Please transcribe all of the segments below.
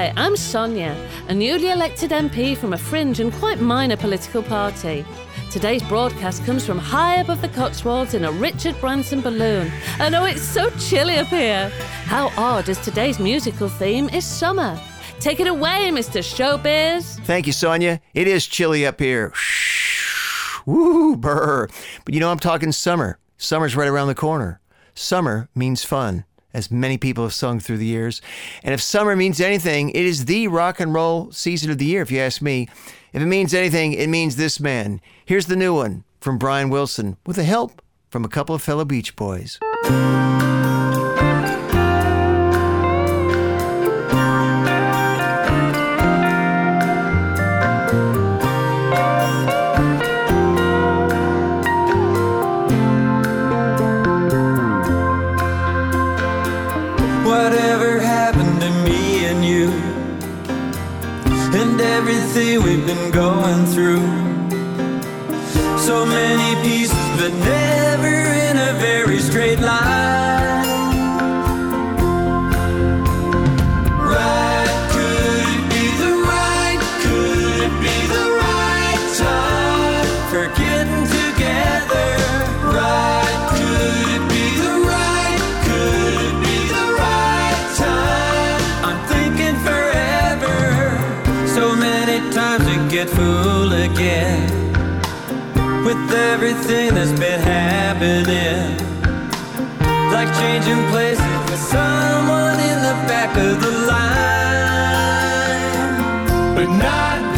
Hi, I'm Sonia, a newly elected MP from a fringe and quite minor political party. Today's broadcast comes from high above the Cotswolds in a Richard Branson balloon. Oh, it's so chilly up here. How odd as today's musical theme is summer. Take it away, Mr. Showbiz. Thank you, Sonia. It is chilly up here. Woo, brr. But you know, I'm talking summer. Summer's right around the corner. Summer means fun as many people have sung through the years. And if summer means anything, it is the rock and roll season of the year, if you ask me. If it means anything, it means this man. Here's the new one from Brian Wilson with the help from a couple of fellow Beach Boys. Been going through. So many pieces, but never everything that's been happening. Like changing places with someone in the back of the line. But not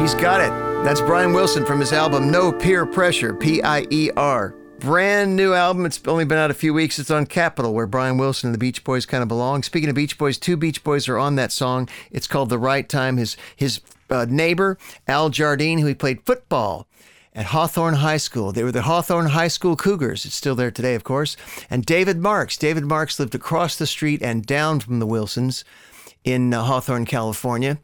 He's got it. That's Brian Wilson from his album No Pier Pressure, P I E R. Brand new album. It's only been out a few weeks. It's on Capitol, where Brian Wilson and the Beach Boys kind of belong. Speaking of Beach Boys, two Beach Boys are on that song. It's called The Right Time. His his uh, neighbor, Al Jardine, who he played football at Hawthorne High School. They were the Hawthorne High School Cougars. It's still there today, of course. And David Marks. David Marks lived across the street and down from the Wilsons in uh, Hawthorne, California.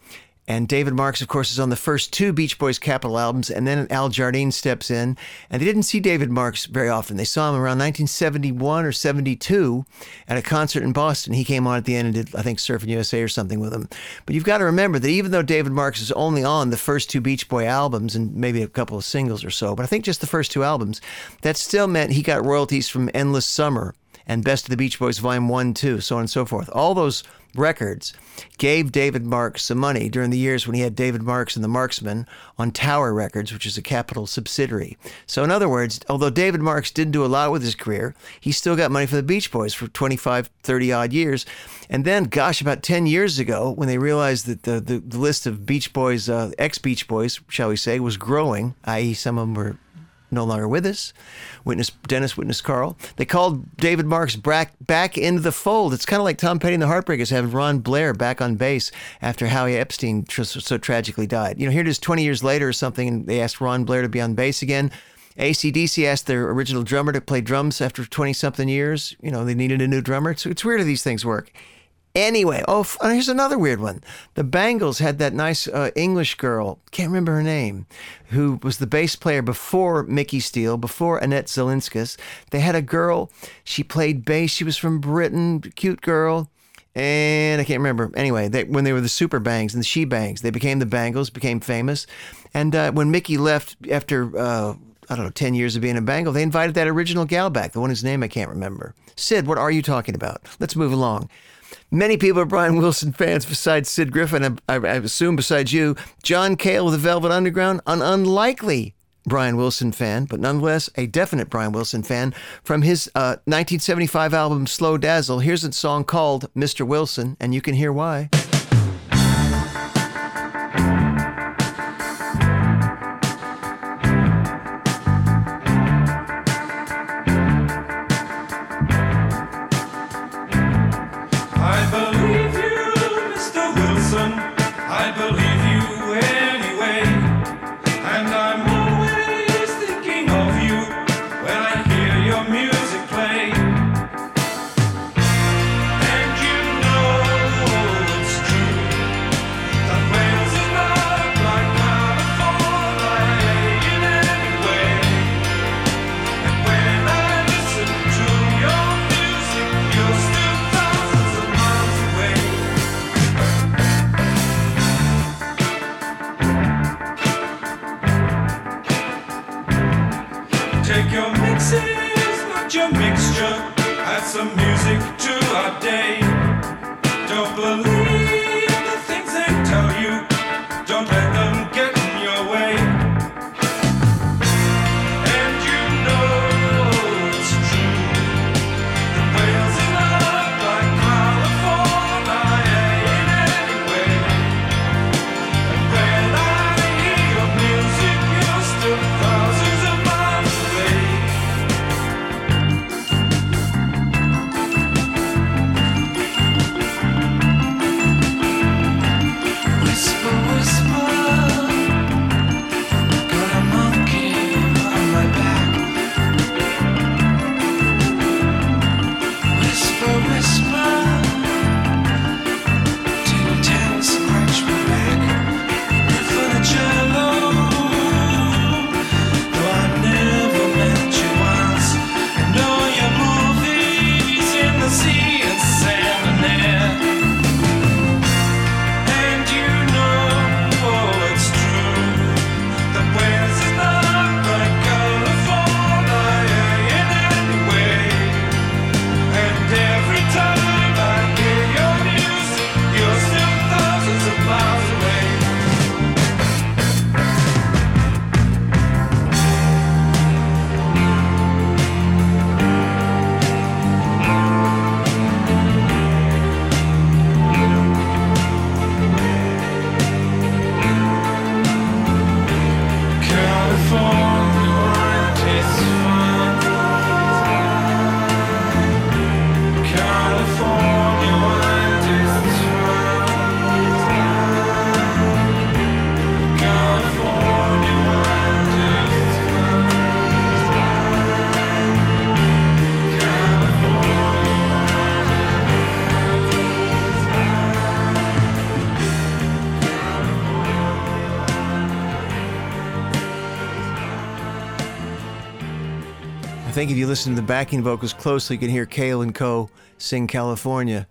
And David Marks, of course, is on the first two Beach Boys Capitol albums. And then Al Jardine steps in. And they didn't see David Marks very often. They saw him around 1971 or 72 at a concert in Boston. He came on at the end and did, I think, Surfing USA or something with him. But you've got to remember that even though David Marks is only on the first two Beach Boy albums and maybe a couple of singles or so, but I think just the first two albums, that still meant he got royalties from Endless Summer and Best of the Beach Boys Volume 1, 2, so on and so forth. All those records gave David Marks some money during the years when he had David Marks and the Marksmen on Tower Records, which is a Capitol subsidiary. So, in other words, although David Marks didn't do a lot with his career, he still got money for the Beach Boys for 25, 30 odd years. And then, gosh, about 10 years ago, when they realized that the, the, the list of Beach Boys, uh, ex Beach Boys, shall we say, was growing, i.e., some of them were no longer with us. Witness Dennis, witness Carl. They called David Marks back back into the fold. It's kind of like Tom Petty and the Heartbreakers having Ron Blair back on bass after Howie Epstein tr- so tragically died. You know, here it is 20 years later or something, and they asked Ron Blair to be on bass again. ACDC asked their original drummer to play drums after 20 something years. You know, they needed a new drummer. It's, it's weird how these things work. Anyway, oh, here's another weird one. The Bangles had that nice uh, English girl, can't remember her name, who was the bass player before Mickey Steele, before Annette Zilinskas. They had a girl, she played bass, she was from Britain, cute girl. And I can't remember. Anyway, they, when they were the Super Bangs and the She Bangs, they became the Bangles, became famous. And uh, when Mickey left after, uh, I don't know, 10 years of being a Bangle, they invited that original gal back, the one whose name I can't remember. Sid, what are you talking about? Let's move along. Many people are Brian Wilson fans besides Sid Griffin, I, I, assume besides you. John Cale with the Velvet Underground, an unlikely Brian Wilson fan, but nonetheless a definite Brian Wilson fan. From his uh, 1975 album Slow Dazzle, here's a song called Mr. Wilson, and you can hear why. Think if you listen to the backing vocals closely, you can hear Cale and Co. sing California.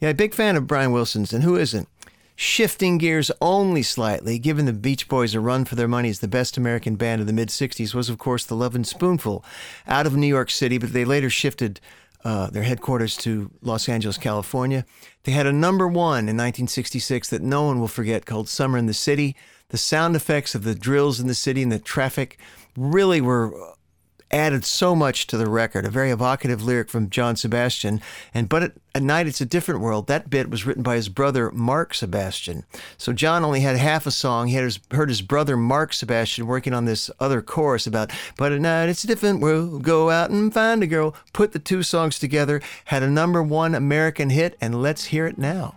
Yeah, big fan of Brian Wilson's, and who isn't? Shifting gears only slightly, giving the Beach Boys a run for their money as the best American band of the mid 60s was, of course, the Lovin' Spoonful out of New York City, but they later shifted uh, their headquarters to Los Angeles, California. They had a number one in 1966 that no one will forget called Summer in the City. The sound effects of the drills in the city and the traffic really were added so much to the record. A very evocative lyric from John Sebastian. And but at, at night it's a different world. That bit was written by his brother Mark Sebastian. So John only had half a song. He had his, heard his brother Mark Sebastian working on this other chorus about but at night it's a different world. Go out and find a girl. Put the two songs together. Had a number one American hit, and let's hear it now.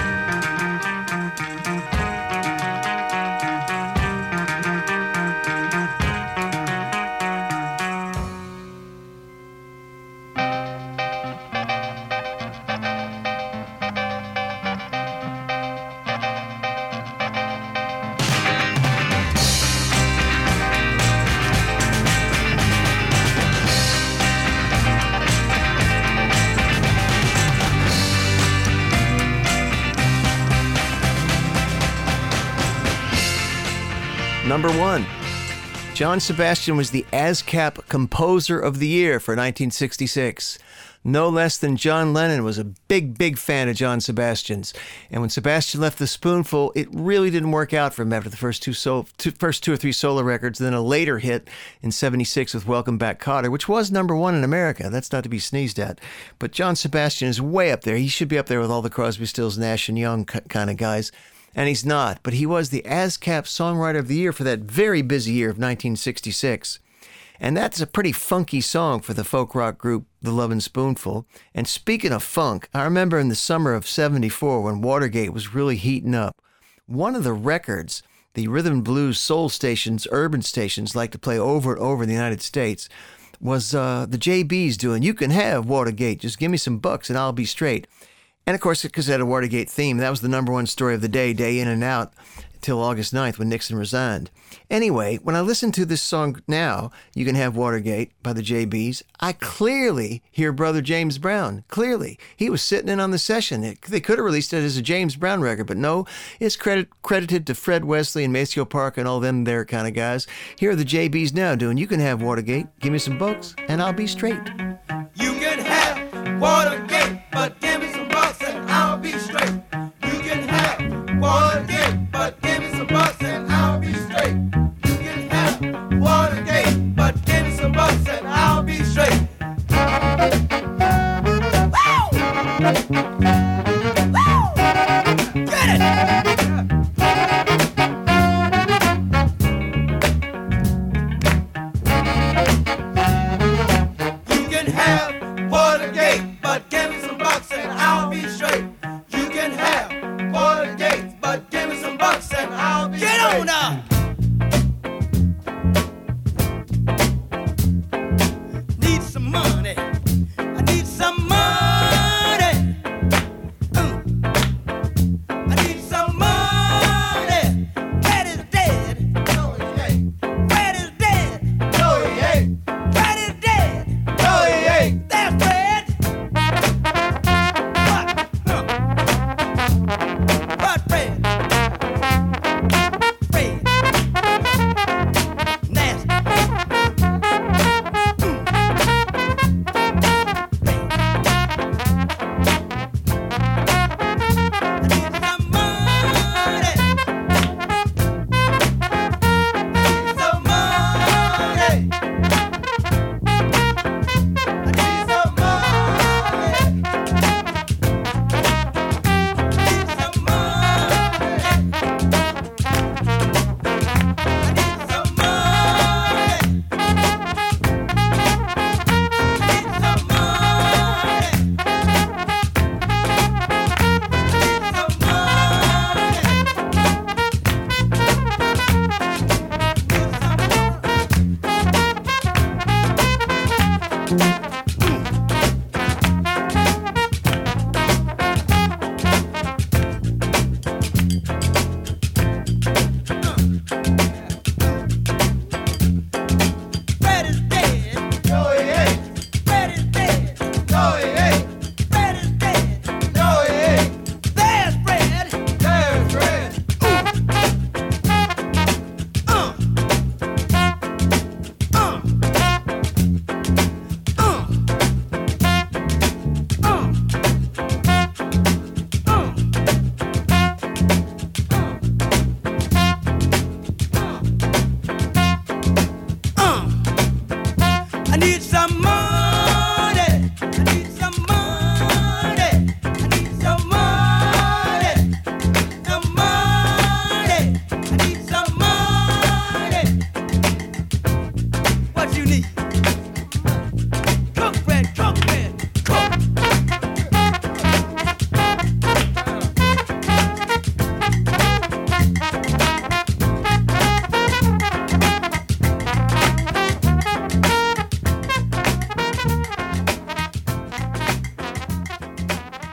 One. John Sebastian was the ASCAP Composer of the Year for 1966. No less than John Lennon was a big, big fan of John Sebastian's. And when Sebastian left the Spoonful, it really didn't work out for him after the first two, two, first two or three solo records, then a later hit in 76 with Welcome Back Kotter, which was number one in America. That's not to be sneezed at. But John Sebastian is way up there. He should be up there with all the Crosby, Stills, Nash, and Young kind of guys and he's not, but he was the ASCAP Songwriter of the Year for that very busy year of 1966. And that's a pretty funky song for the folk rock group The Lovin' Spoonful. And speaking of funk, I remember in the summer of 74 when Watergate was really heating up, one of the records the rhythm and blues soul stations, urban stations like to play over and over in the United States was uh, the JBs doing, You can have Watergate, just give me some bucks and I'll be straight. And of course, because it had a Watergate theme, that was the number one story of the day, day in and out, till August 9th when Nixon resigned. Anyway, when I listen to this song now, You Can Have Watergate by the JBs, I clearly hear Brother James Brown. Clearly. He was sitting in on the session. It, they could have released it as a James Brown record, but no, it's credit, credited to Fred Wesley and Maceo Park and all them there kind of guys. Here are the JBs now doing You Can Have Watergate, give me some bucks, and I'll be straight. You can have Watergate,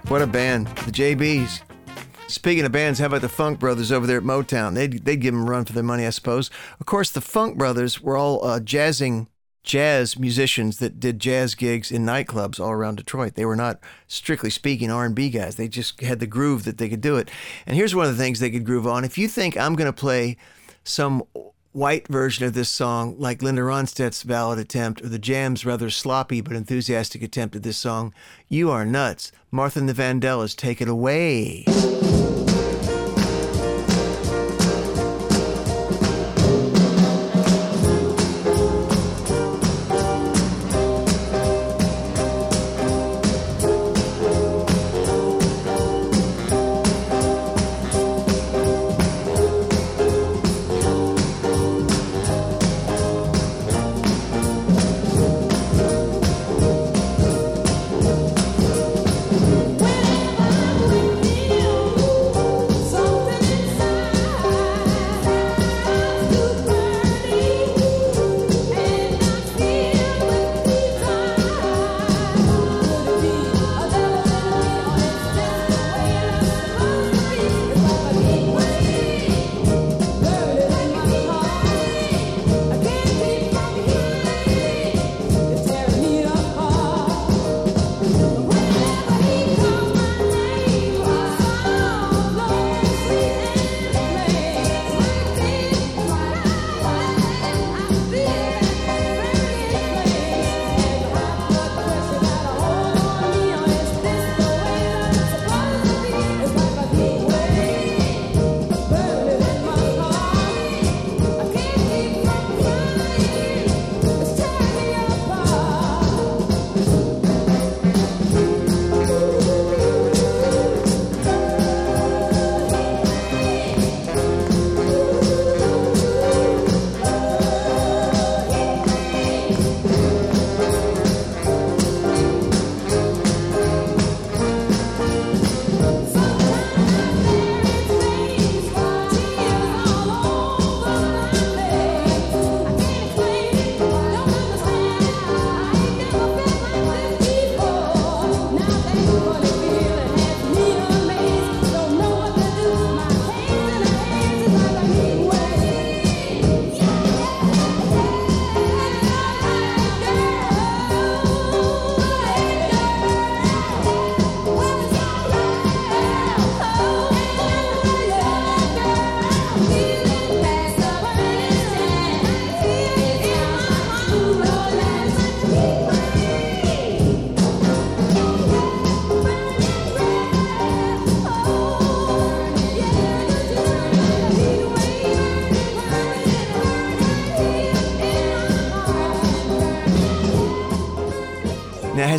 band, the JBs. Speaking of bands, how about the Funk Brothers over there at Motown? They'd, they'd give them a run for their money, I suppose. Of course, the Funk Brothers were all uh, jazzing jazz musicians that did jazz gigs in nightclubs all around Detroit. They were not strictly speaking R&B guys. They just had the groove that they could do it. And here's one of the things they could groove on. If you think I'm going to play some white version of this song like Linda Ronstadt's ballad attempt or the Jam's rather sloppy but enthusiastic attempt at this song, you are nuts. Martha and the Vandellas, take it away.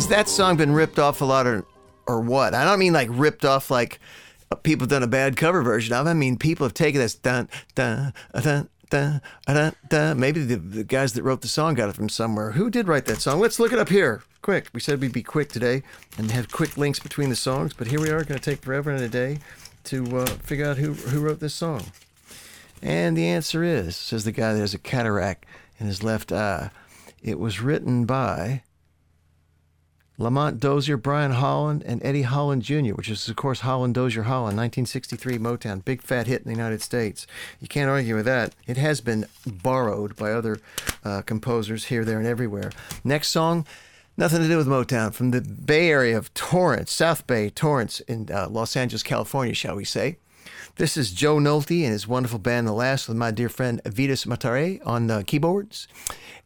Has that song been ripped off a lot or, or what? I don't mean like ripped off like people have done a bad cover version of. I mean, people have taken this dun, dun, dun, dun, dun, dun. Maybe the, the guys that wrote the song got it from somewhere. Who did write that song? Let's look it up here. Quick. We said we'd be quick today and have quick links between the songs, but here we are going to take forever and a day to uh, figure out who, who wrote this song. And the answer is, says the guy that has a cataract in his left eye, it was written by Lamont Dozier, Brian Holland, and Eddie Holland Jr., which is, of course, Holland Dozier Holland, 1963 Motown, big fat hit in the United States. You can't argue with that. It has been borrowed by other uh, composers here, there, and everywhere. Next song, nothing to do with Motown, from the Bay Area of Torrance, South Bay, Torrance, in uh, Los Angeles, California, shall we say. This is Joe Nolte and his wonderful band, The Last, with my dear friend Vitus Matare on uh, keyboards,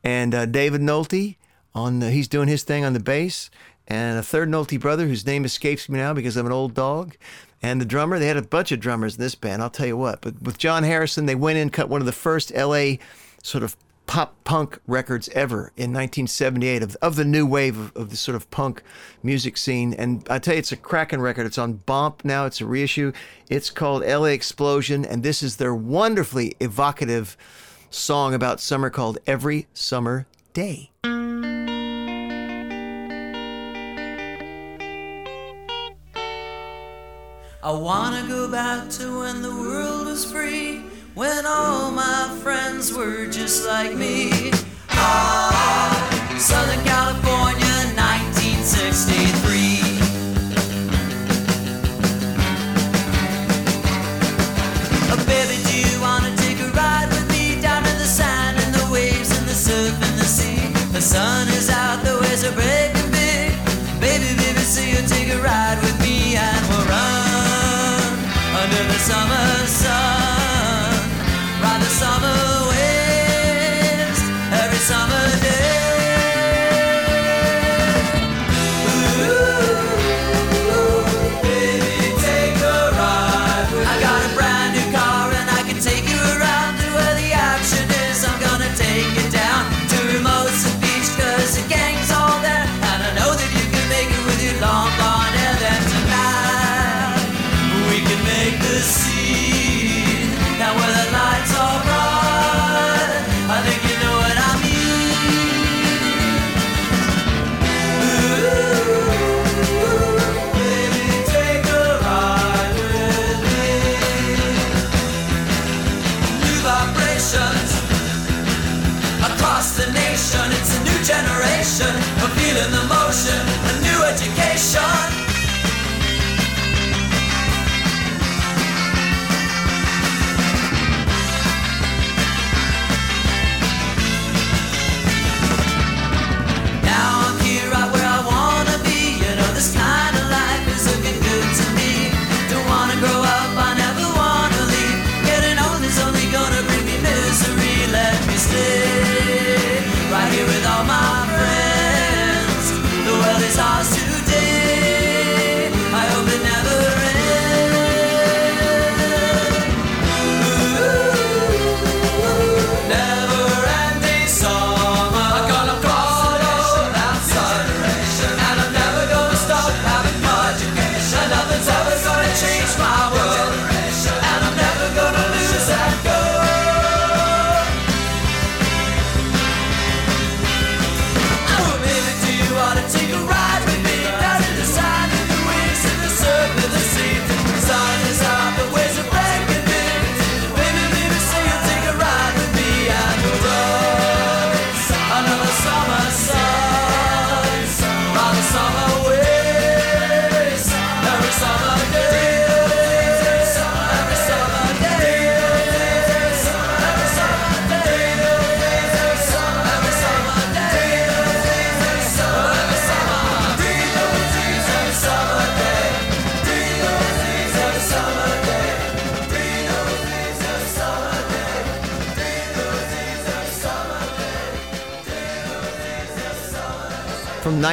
and uh, David Nolte on the, he's doing his thing on the bass, and a third Nolte brother whose name escapes me now because I'm an old dog, and the drummer. They had a bunch of drummers in this band. I'll tell you what. But with John Harrison, they went in cut one of the first L.A. sort of pop punk records ever in 1978 of, of the new wave of, of the sort of punk music scene. And I tell you, it's a cracking record. It's on Bomp now. It's a reissue. It's called LA Explosion, and this is their wonderfully evocative song about summer called Every Summer Day. I wanna go back to when the world was free, when all my friends were just like me. Ah, Southern California, 1963. Oh, baby, do you wanna take a ride with me down to the sand and the waves and the surf and the sea? The sun summer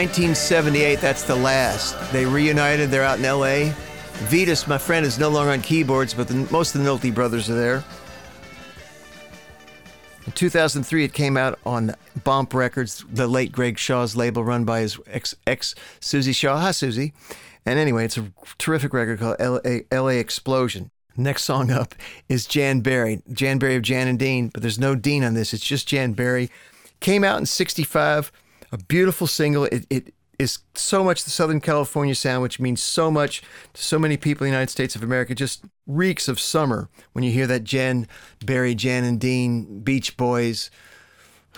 1978, that's the last. They reunited. They're out in L.A. Vitus, my friend, is no longer on keyboards, but the, most of the Nolte brothers are there. In 2003, it came out on Bomp Records, the late Greg Shaw's label, run by his ex, ex Susie Shaw. Hi, Susie. And anyway, it's a terrific record called LA, LA Explosion. Next song up is Jan Berry. Jan Berry of Jan and Dean, but there's no Dean on this. It's just Jan Berry. Came out in 65, a beautiful single. It, it is so much the Southern California sound, which means so much to so many people in the United States of America. Just reeks of summer when you hear that Jan Berry, Jan and Dean, Beach Boys,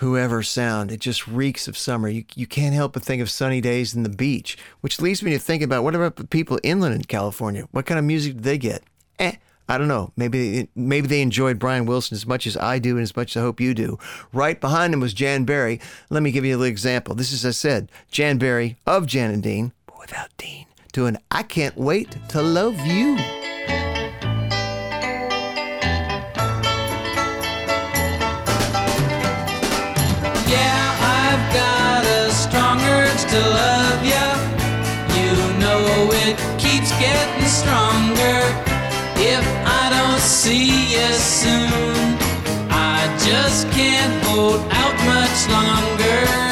whoever sound. It just reeks of summer. You, you can't help but think of sunny days and the beach, which leads me to think about what about the people inland in California? What kind of music do they get? Eh, I don't know. Maybe maybe they enjoyed Brian Wilson as much as I do and as much as I hope you do. Right behind him was Jan Berry. Let me give you a little example. This is, as I said, Jan Berry of Jan and Dean, but without Dean, doing I Can't Wait to Love You. Yeah, I've got a strong urge to love ya. You know it keeps getting stronger. See you soon, I just can't hold out much longer.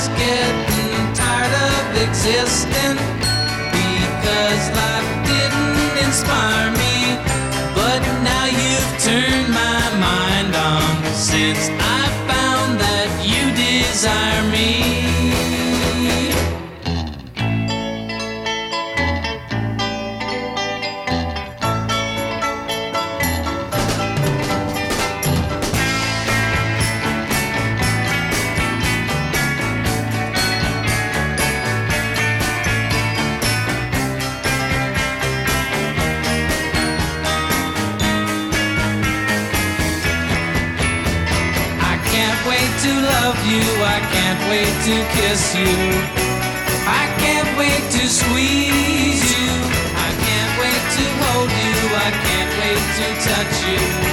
was getting tired of existing because life didn't inspire me. But now you've turned my mind on since I kiss you. I can't wait to squeeze you. I can't wait to hold you. I can't wait to touch you.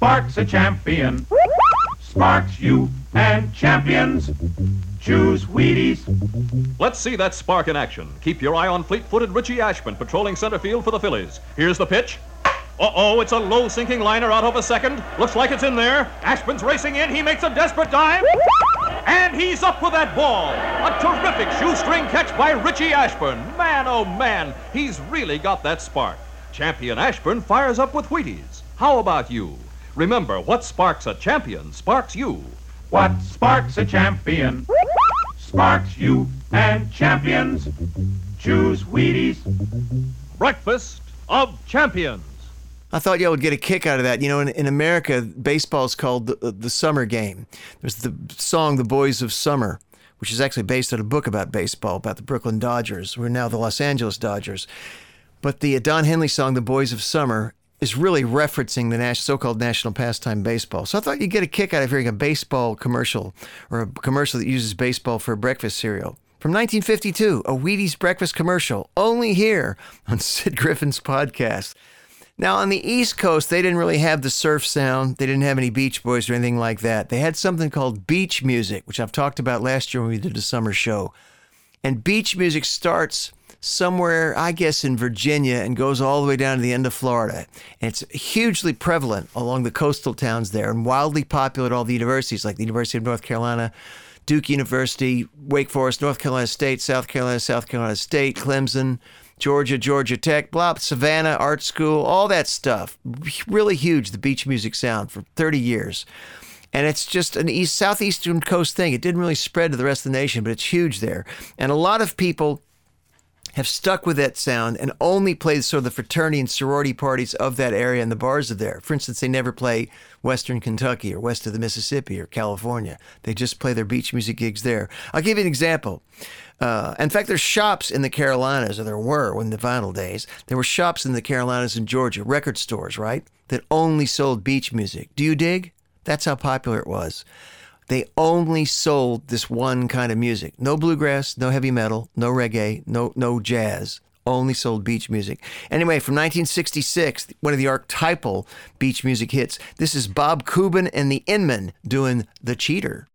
Sparks a champion? Sparks you and champions. Choose Wheaties. Let's see that spark in action. Keep your eye on fleet-footed Richie Ashburn patrolling center field for the Phillies. Here's the pitch. Uh-oh, it's a low-sinking liner out of a second. Looks like it's in there. Ashburn's racing in. He makes a desperate dive. And he's up with that ball. A terrific shoestring catch by Richie Ashburn. Man, oh man, he's really got that spark. Champion Ashburn fires up with Wheaties. How about you? Remember, what sparks a champion sparks you. What sparks a champion? Sparks you and champions. Choose Wheaties. Breakfast of Champions. I thought y'all would get a kick out of that. You know, in, in America, baseball is called the, the summer game. There's the song "The Boys of Summer," which is actually based on a book about baseball about the Brooklyn Dodgers, who are now the Los Angeles Dodgers. But the uh, Don Henley song "The Boys of Summer" is really referencing the so-called national pastime baseball. So I thought you'd get a kick out of hearing a baseball commercial or a commercial that uses baseball for a breakfast cereal. From 1952, a Wheaties breakfast commercial, only here on Sid Griffin's podcast. Now, on the East Coast, they didn't really have the surf sound. They didn't have any Beach Boys or anything like that. They had something called beach music, which I've talked about last year when we did the summer show. And beach music starts somewhere, I guess, in Virginia and goes all the way down to the end of Florida. And it's hugely prevalent along the coastal towns there and wildly popular at all the universities, like the University of North Carolina, Duke University, Wake Forest, North Carolina State, South Carolina, South Carolina State, Clemson, Georgia, Georgia Tech, blah, Savannah Art School, all that stuff. Really huge, the beach music sound for 30 years. And it's just an east southeastern coast thing. It didn't really spread to the rest of the nation, but it's huge there. And a lot of people have stuck with that sound and only play sort of the fraternity and sorority parties of that area and the bars are there. For instance, they never play Western Kentucky or west of the Mississippi or California. They just play their beach music gigs there. I'll give you an example. Uh, in fact, there's shops in the Carolinas, or there were in the vinyl days. There were shops in the Carolinas and Georgia, record stores, right, that only sold beach music. Do you dig? That's how popular it was. They only sold this one kind of music. No bluegrass, no heavy metal, no reggae, no no jazz. Only sold beach music. Anyway, from 1966, one of the archetypal beach music hits. This is Bob Kuban and the In-Men doing The Cheater.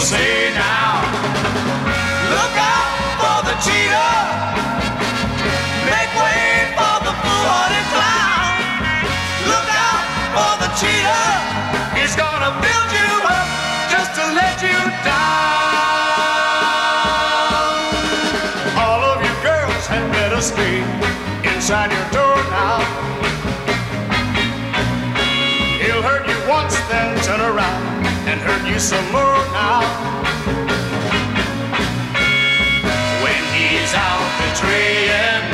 Say now, look out for the cheater. Make way for the fool-hearted clown. Look out for the cheater. He's gonna build you up just to let you down. All of you girls had better stay inside your door you some more now. When he's out betraying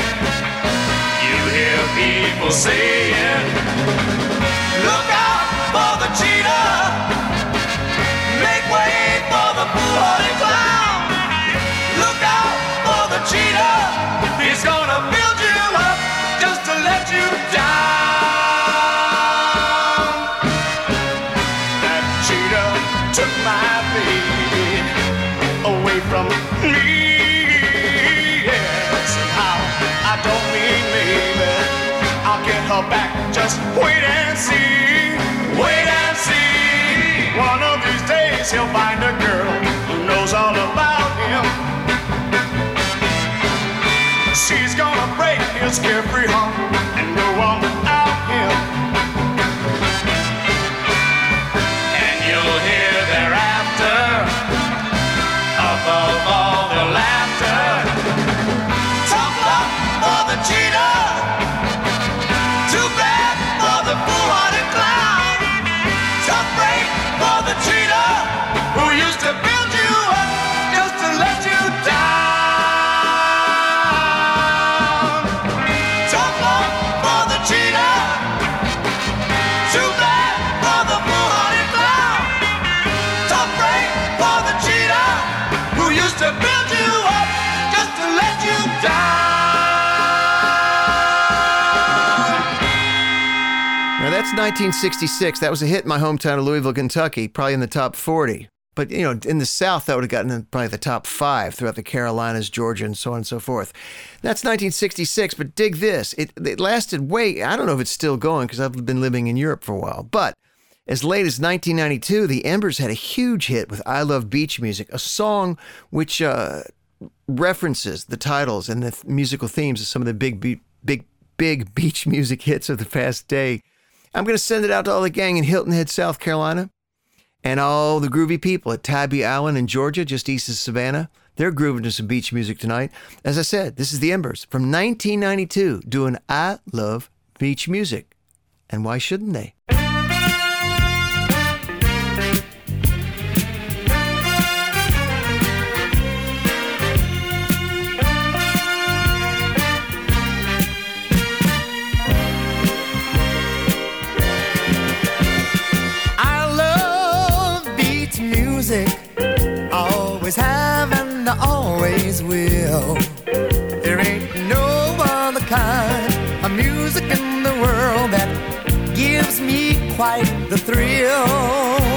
you hear people saying, Look out for the cheetah. Make way for the foolhardy clown. Look out for the cheetah. He's gonna build you up just to let you down. Just wait and see. Wait and see. One of these days he'll find a girl who knows all about him. She's gonna break his carefree heart and go on without him. Now that's 1966. That was a hit in my hometown of Louisville, Kentucky, probably in the top 40. But you know, in the South, that would have gotten in probably the top five throughout the Carolinas, Georgia, and so on and so forth. That's 1966. But dig this: it, it lasted way. I don't know if it's still going because I've been living in Europe for a while. But as late as 1992, the Embers had a huge hit with "I Love Beach Music," a song which uh, references the titles and the th- musical themes of some of the big, big, big beach music hits of the past day. I'm going to send it out to all the gang in Hilton Head, South Carolina, and all the groovy people at Tybee Island in Georgia, just east of Savannah. They're grooving to some beach music tonight. As I said, this is the Embers from 1992 doing I Love Beach Music. And why shouldn't they? Always will. There ain't no other kind of music in the world that gives me quite the thrill.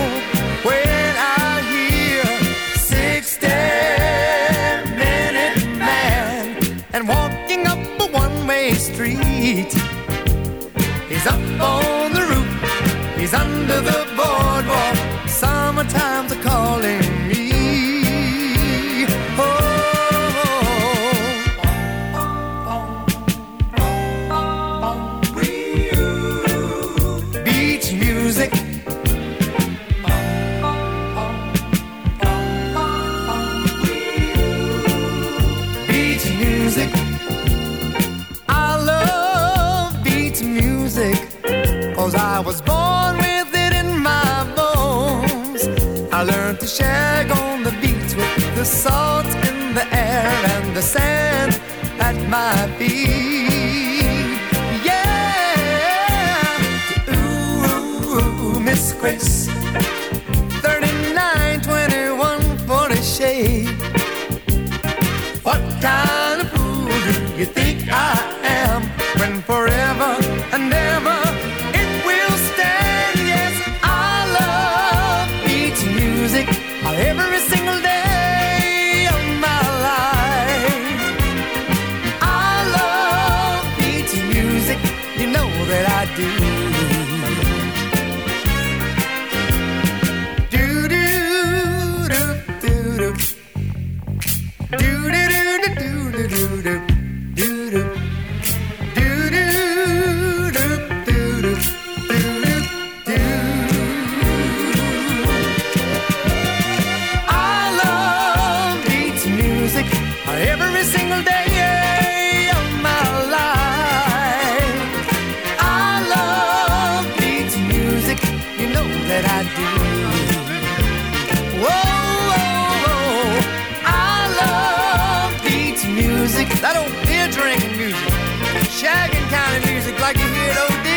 Kind of music like you hear at OD.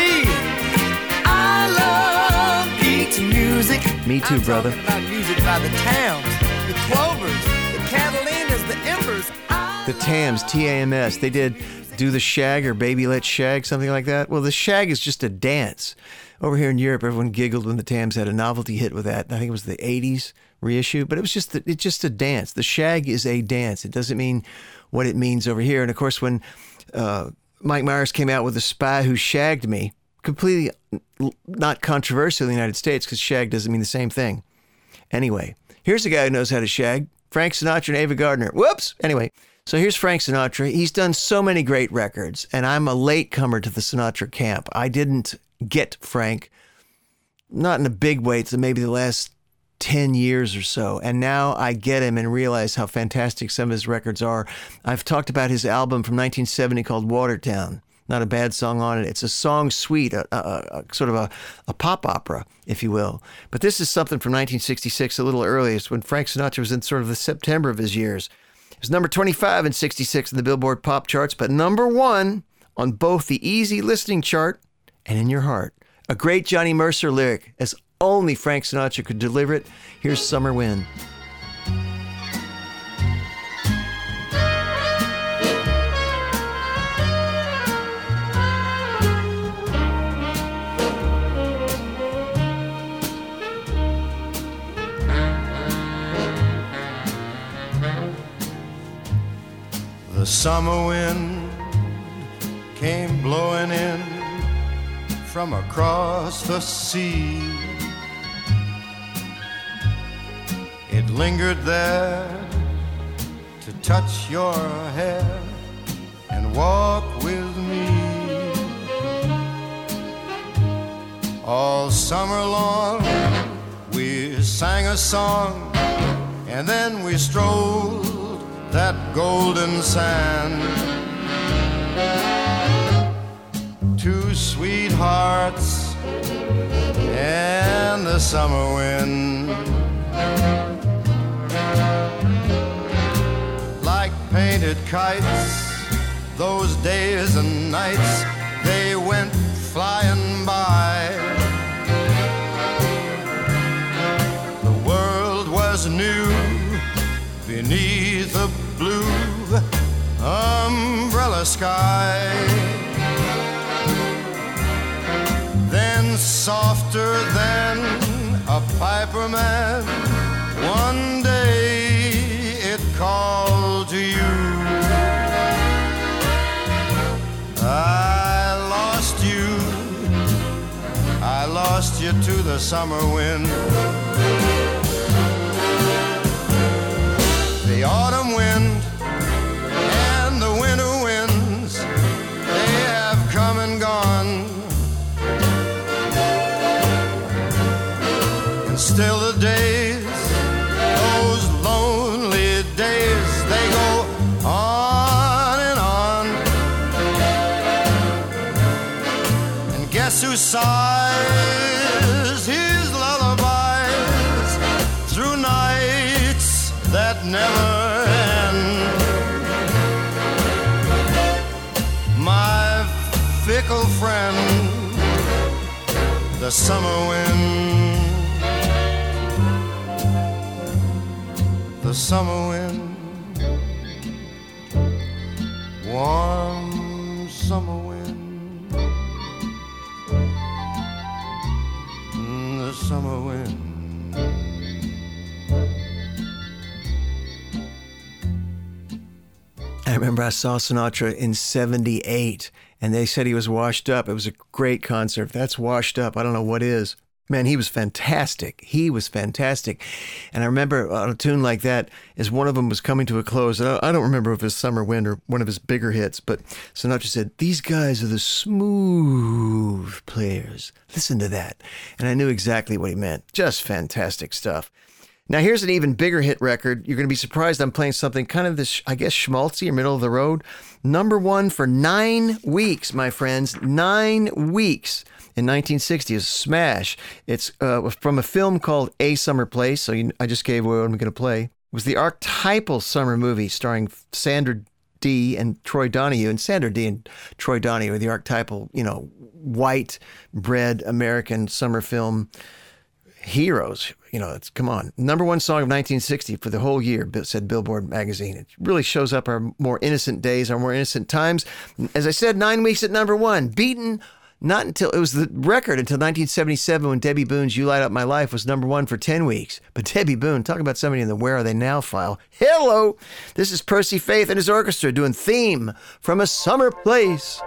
I love beats music. Me too, I'm brother. About music by the Towns, the Clovers, the Catalinas, the Embers. I The Tams, T A M S, they did Do the Shag or Baby Let's Shag, something like that. Well, the Shag is just a dance. Over here in Europe, everyone giggled when the Tams had a novelty hit with that. I think it was the 80s reissue, but it was just it's just a dance. The Shag is a dance. It doesn't mean what it means over here. And of course, when uh, Mike Myers came out with The Spy Who Shagged Me, completely not controversial in the United States because shag doesn't mean the same thing. Anyway, here's a guy who knows how to shag Frank Sinatra and Ava Gardner. Whoops. Anyway, so here's Frank Sinatra. He's done so many great records, and I'm a latecomer to the Sinatra camp. I didn't get Frank, not in a big way, it's maybe the last 10 years or so. And now I get him and realize how fantastic some of his records are. I've talked about his album from 1970 called Watertown. Not a bad song on it. It's a song suite, a, a, a sort of a, a pop opera, if you will. But this is something from 1966, a little earliest, when Frank Sinatra was in sort of the September of his years. It was number 25 and 66 in the Billboard pop charts, but number one on both the easy listening chart and in your heart. A great Johnny Mercer lyric, as only Frank Sinatra could deliver it. Here's Summer Wind. The summer wind came blowing in from across the sea. It lingered there to touch your hair and walk with me. All summer long, we sang a song and then we strolled that golden sand. Two sweethearts and the summer wind. Painted kites, those days and nights, they went flying by. The world was new beneath a blue umbrella sky. Then, softer than a piper man, one day it called to you. I lost you, I lost you to the summer wind. the autumn wind and the winter winds, they have come and gone. And still the days, sighs his lullabies through nights that never end? My fickle friend, the summer wind. The summer wind, warm remember I saw Sinatra in 78 and they said he was washed up. It was a great concert. If that's washed up, I don't know what is. Man, he was fantastic. He was fantastic. And I remember on a tune like that, as one of them was coming to a close, I I don't remember if it was Summer Wind or one of his bigger hits, but Sinatra said, These guys are the smooth players. Listen to that. And I knew exactly what he meant. Just fantastic stuff. Now, here's an even bigger hit record. You're going to be surprised I'm playing something kind of this, I guess, schmaltzy or middle of the road. Number one for nine weeks, my friends. Nine weeks in 1960 is smash. It's uh, from a film called A Summer Place. So you, I just gave away what I'm going to play. It was the archetypal summer movie starring Sandra Dee and Troy Donahue. And Sandra Dee and Troy Donahue are the archetypal, you know, white bread American summer film heroes. You know, it's come on. Number one song of 1960 for the whole year, said Billboard magazine. It really shows up our more innocent days, our more innocent times. As I said, nine weeks at number one, beaten not until it was the record until 1977 when Debbie Boone's You Light Up My Life was number one for 10 weeks. But Debbie Boone, talk about somebody in the Where Are They Now file. Hello! This is Percy Faith and his orchestra doing theme from a summer place.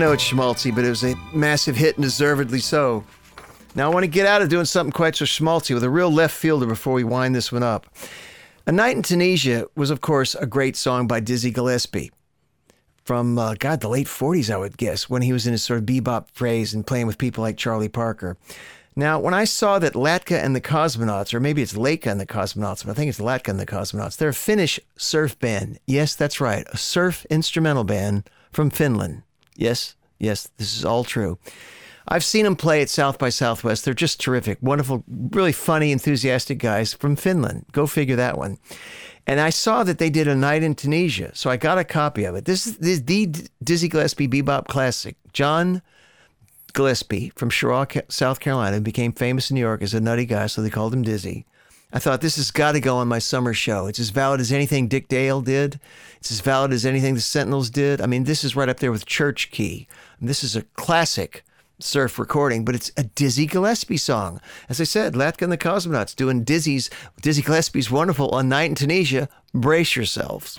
Know it's schmaltzy, but it was a massive hit and deservedly so. Now I want to get out of doing something quite so schmaltzy with a real left fielder before we wind this one up. A Night in Tunisia was, of course, a great song by Dizzy Gillespie from, uh, God, the late 40s, I would guess, when he was in his sort of bebop phase and playing with people like Charlie Parker. Now, when I saw that Latka and the Cosmonauts, or maybe it's Laika and the Cosmonauts, but I think it's Latka and the Cosmonauts, they're a Finnish surf band. Yes, that's right, a surf instrumental band from Finland. Yes, yes, this is all true. I've seen them play at South by Southwest. They're just terrific, wonderful, really funny, enthusiastic guys from Finland. Go figure that one. And I saw that they did a night in Tunisia, so I got a copy of it. This is, the Dizzy Gillespie bebop classic. John Gillespie from Cheraw, South Carolina, became famous in New York as a nutty guy, so they called him Dizzy. I thought this has got to go on my summer show. It's as valid as anything Dick Dale did. It's as valid as anything the Sentinels did. I mean, this is right up there with Church Key. And this is a classic surf recording, but it's a Dizzy Gillespie song. As I said, Latka and the Cosmonauts doing Dizzy's Dizzy Gillespie's wonderful on Night in Tunisia. Brace yourselves.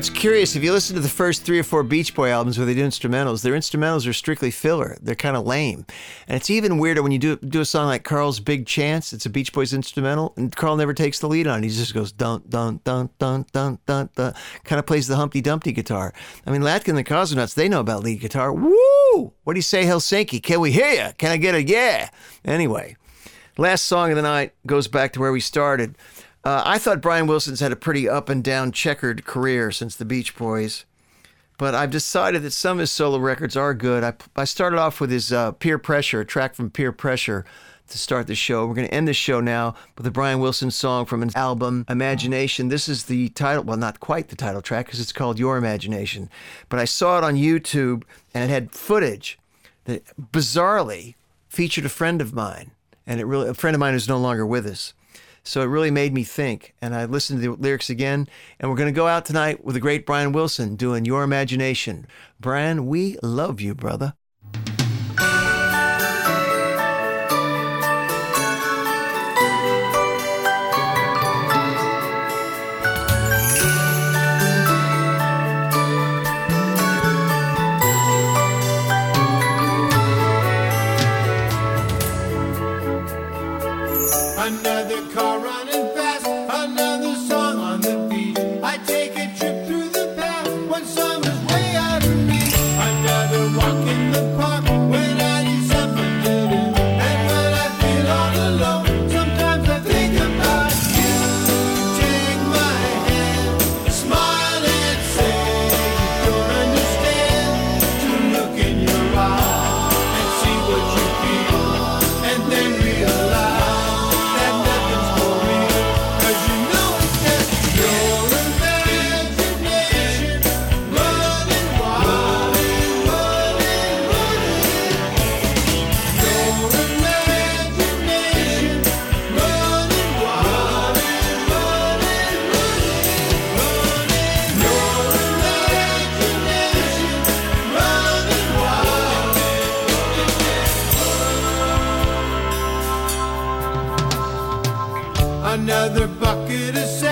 It's curious. If you listen to the first three or four Beach Boy albums where they do instrumentals, their instrumentals are strictly filler. They're kind of lame. And it's even weirder when you do do a song like Carl's Big Chance. It's a Beach Boys instrumental, and Carl never takes the lead on it. He just goes dun dun dun dun dun dun dun. Kind of plays the Humpty Dumpty guitar. I mean, Latkin and the Cosmonauts, they know about lead guitar. Woo! What do you say, Helsinki? Can we hear you? Can I get a yeah? Anyway, last song of the night goes back to where we started. Uh, I thought Brian Wilson's had a pretty up and down checkered career since the Beach Boys, but I've decided that some of his solo records are good. I, I started off with his uh, Pier Pressure, a track from Pier Pressure to start the show. We're going to end the show now with a Brian Wilson song from his album Imagination. This is the title, well, not quite the title track because it's called Your Imagination, but I saw it on YouTube and it had footage that bizarrely featured a friend of mine, and it really a friend of mine who's no longer with us. So it really made me think. And I listened to the lyrics again. And we're going to go out tonight with the great Brian Wilson doing Your Imagination. Brian, we love you, brother. Another bucket of sand,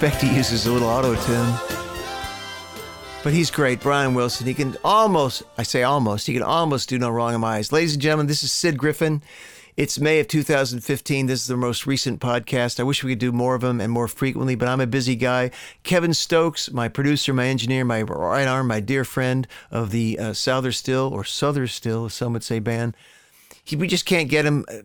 Suspect he uses a little auto tune. But he's great, Brian Wilson. He can almost, I say almost, he can almost do no wrong in my eyes. Ladies and gentlemen, this is Sid Griffin. It's May of 2015. This is the most recent podcast. I wish we could do more of them and more frequently, but I'm a busy guy. Kevin Stokes, my producer, my engineer, my right arm, my dear friend of the uh, Souther Still, or Souther Still, some would say, band. He, we just can't get him uh,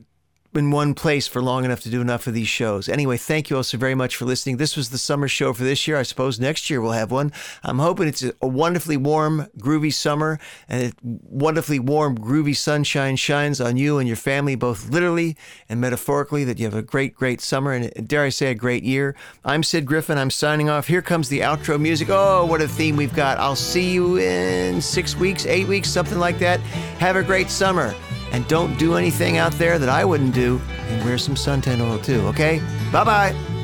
in one place for long enough to do enough of these shows. Anyway, thank you all so very much for listening. This was the summer show for this year. I suppose next year we'll have one. I'm hoping it's a wonderfully warm, groovy summer and a wonderfully warm, groovy sunshine shines on you and your family, both literally and metaphorically, that you have a great, great summer and dare I say a great year. I'm Sid Griffin. I'm signing off. Here comes the outro music. Oh, what a theme we've got. I'll see you in six weeks, eight weeks, something like that. Have a great summer. And don't do anything out there that I wouldn't do. And wear some suntan oil too, okay? Bye bye.